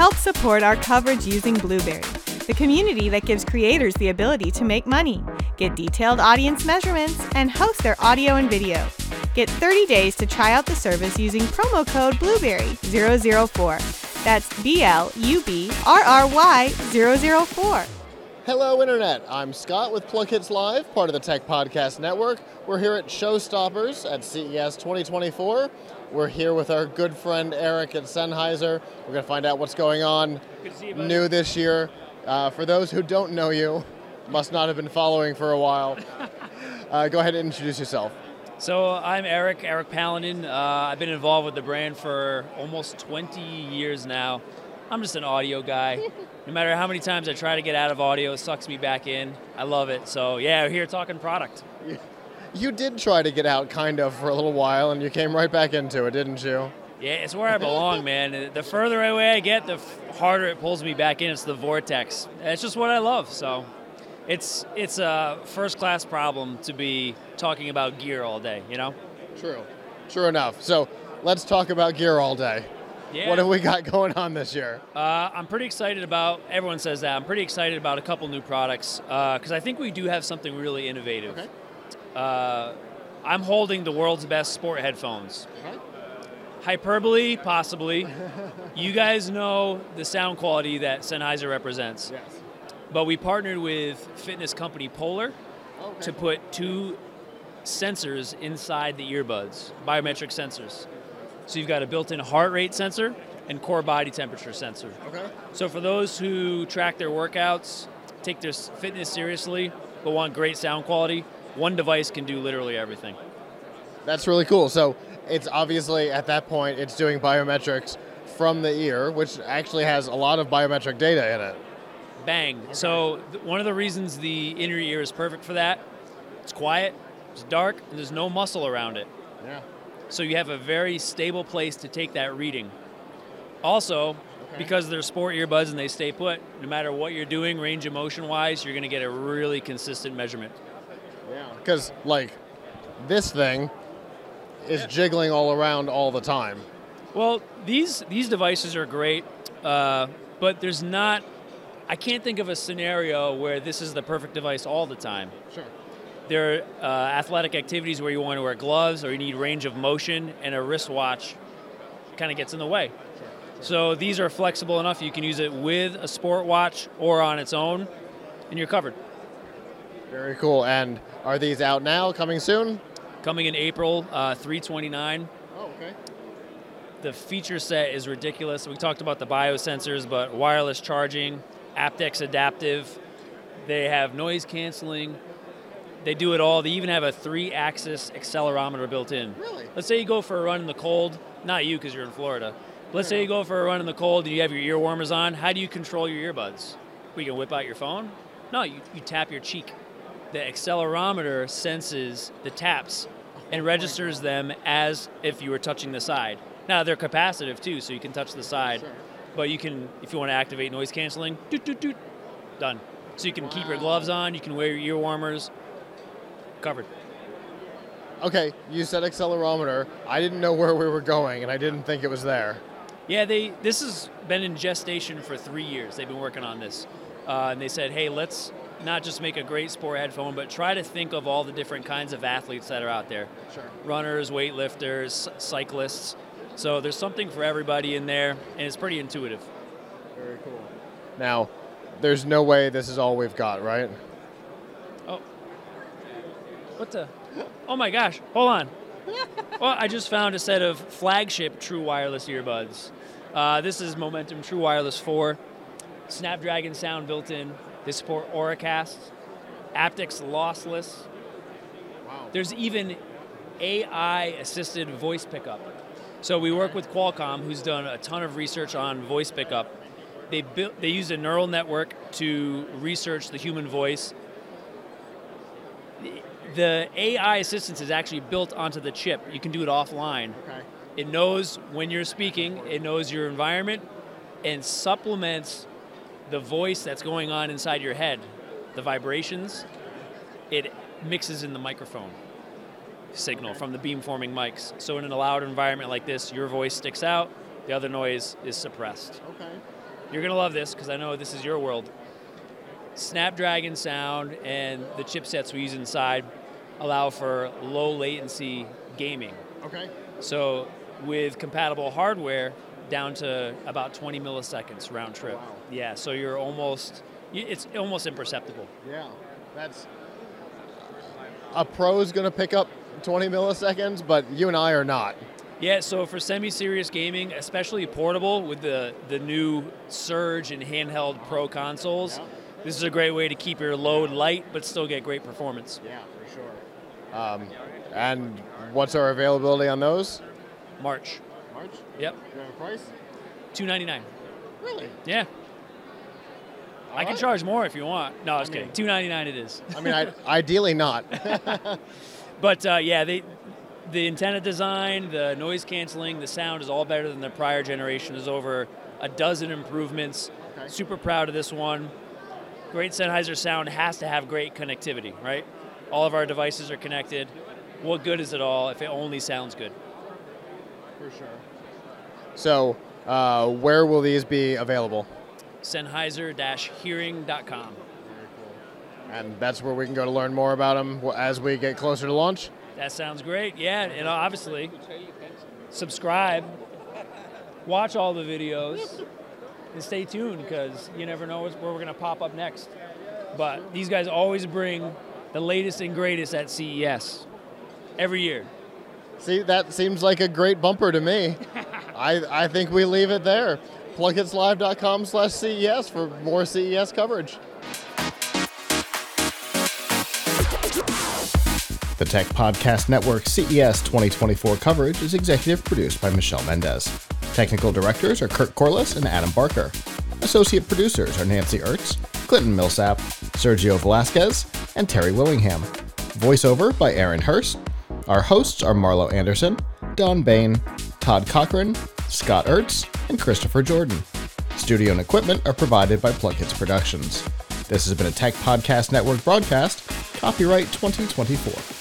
help support our coverage using Blubrry, the community that gives creators the ability to make money, get detailed audience measurements, and host their audio and video. Get 30 days to try out the service using promo code Blubrry004. That's B L U B R R Y 004. Hello, Internet. I'm Scott with Plughitz Live, part of the Tech Podcast Network. We're here at Showstoppers at CES 2024. We're here with our good friend Eric at Sennheiser. We're going to find out what's going on you, new this year. Uh, for those who don't know you, must not have been following for a while, uh, go ahead and introduce yourself. So I'm Eric, Eric Paladin. Uh, I've been involved with the brand for almost 20 years now. I'm just an audio guy. no matter how many times I try to get out of audio, it sucks me back in. I love it. So yeah, we're here talking product. You did try to get out kind of for a little while and you came right back into it, didn't you? Yeah, it's where I belong, man. The further away I get, the harder it pulls me back in. It's the vortex. It's just what I love. So it's it's a first class problem to be talking about gear all day, you know? True. True enough. So let's talk about gear all day. Yeah. What have we got going on this year? Uh, I'm pretty excited about. Everyone says that. I'm pretty excited about a couple new products because uh, I think we do have something really innovative. Okay. Uh, I'm holding the world's best sport headphones. Okay. Hyperbole, possibly. you guys know the sound quality that Sennheiser represents. Yes. But we partnered with fitness company Polar Okay. to put two sensors inside the earbuds, biometric sensors. So you've got a built-in heart rate sensor and core body temperature sensor. Okay. So for those who track their workouts, take their fitness seriously, but want great sound quality, one device can do literally everything. That's really cool. So it's obviously at that point it's doing biometrics from the ear, which actually has a lot of biometric data in it. Bang. So th- one of the reasons the inner ear is perfect for that, it's quiet, it's dark, and there's no muscle around it. Yeah. So you have a very stable place to take that reading. Also, because they're sport earbuds and they stay put, no matter what you're doing, range of motion wise, you're going to get a really consistent measurement. Yeah. Because like this thing is jiggling all around all the time. Well, these these devices are great, uh, but there's not. I can't think of a scenario where this is the perfect device all the time. Sure. There are uh, athletic activities where you want to wear gloves or you need range of motion, and a wristwatch kind of gets in the way. Sure. So these are flexible enough you can use it with a sport watch or on its own, and you're covered. Very cool. And are these out now? Coming soon? Coming in April, uh, 329. Oh, okay. The feature set is ridiculous. We talked about the biosensors, but wireless charging, aptX adaptive. They have noise canceling. They do it all. They even have a three-axis accelerometer built in. Really? Let's say you go for a run in the cold. Not you, because you're in Florida. Let's say you go for a run in the cold and you have your ear warmers on. How do you control your earbuds? We can whip out your phone. No, you, you tap your cheek. The accelerometer senses the taps and registers them as if you were touching the side. Now they're capacitive too, so you can touch the side. Sure. But you can, if you want to activate noise canceling, doot doot doot, done. So you can keep your gloves on. You can wear your ear warmers. Covered. Okay, you said accelerometer. I didn't know where we were going, and I didn't think it was there. Yeah, they. This has been in gestation for three years. They've been working on this, uh, and they said, "Hey, let's not just make a great sport headphone, but try to think of all the different kinds of athletes that are out there: Sure. runners, weightlifters, cyclists. So there's something for everybody in there, and it's pretty intuitive. Very cool. Now, there's no way this is all we've got, right? Oh, what the? Oh my gosh! Hold on. well, I just found a set of flagship True Wireless earbuds. Uh, this is Momentum True Wireless 4, Snapdragon sound built in. They support Auracast, aptX lossless. Wow. There's even AI assisted voice pickup. So we work with Qualcomm, who's done a ton of research on voice pickup. They built, they used a neural network to research the human voice. The AI assistance is actually built onto the chip. You can do it offline. Okay. It knows when you're speaking, it knows your environment, and supplements the voice that's going on inside your head, the vibrations. It mixes in the microphone signal from the beamforming mics. So in a loud environment like this, your voice sticks out, the other noise is suppressed. Okay. You're gonna love this because I know this is your world. Snapdragon sound and the chipsets we use inside allow for low latency gaming. Okay. So with compatible hardware, down to about 20 milliseconds round trip. Wow. Yeah, so you're almost, it's almost imperceptible. Yeah, that's a pro's going to pick up 20 milliseconds, but you and I are not. Yeah, so for semi-serious gaming, especially portable with the, the new Surge and handheld Pro consoles, Yeah. this is a great way to keep your load light but still get great performance. Yeah, for sure. Um, and what's our availability on those? March. March. Yep, Do you have a price? 299. Really? Yeah. I can charge more if you want. No, I was I kidding. 299 it is. I mean, I, ideally not. But uh, yeah, they, the antenna design, the noise canceling, the sound is all better than the prior generation. There's over a dozen improvements. Okay. Super proud of this one. Great Sennheiser sound has to have great connectivity, right? All of our devices are connected. What good is it all if it only sounds good? for sure. So, uh, where will these be available? Sennheiser-hearing.com. And that's where we can go to learn more about them as we get closer to launch. That sounds great. Yeah, and obviously, subscribe, watch all the videos, and stay tuned because you never know where we're going to pop up next. But these guys always bring the latest and greatest at CES every year. See, that seems like a great bumper to me. I, I think we leave it there. Plughitzlive.com slash CES for more CES coverage. The Tech Podcast Network CES 2024 coverage is executive produced by Michelle Mendez. Technical directors are Kurt Corliss and Adam Barker. Associate producers are Nancy Ertz, Clinton Millsap, Sergio Velasquez, and Terry Willingham. Voiceover by Aaron Hurst. Our hosts are Marlo Anderson, Don Baine, Todd Cochrane, Scott Ertz, and Christopher Jordan. Studio and equipment are provided by Plughitz Productions. This has been a Tech Podcast Network broadcast, copyright 2024.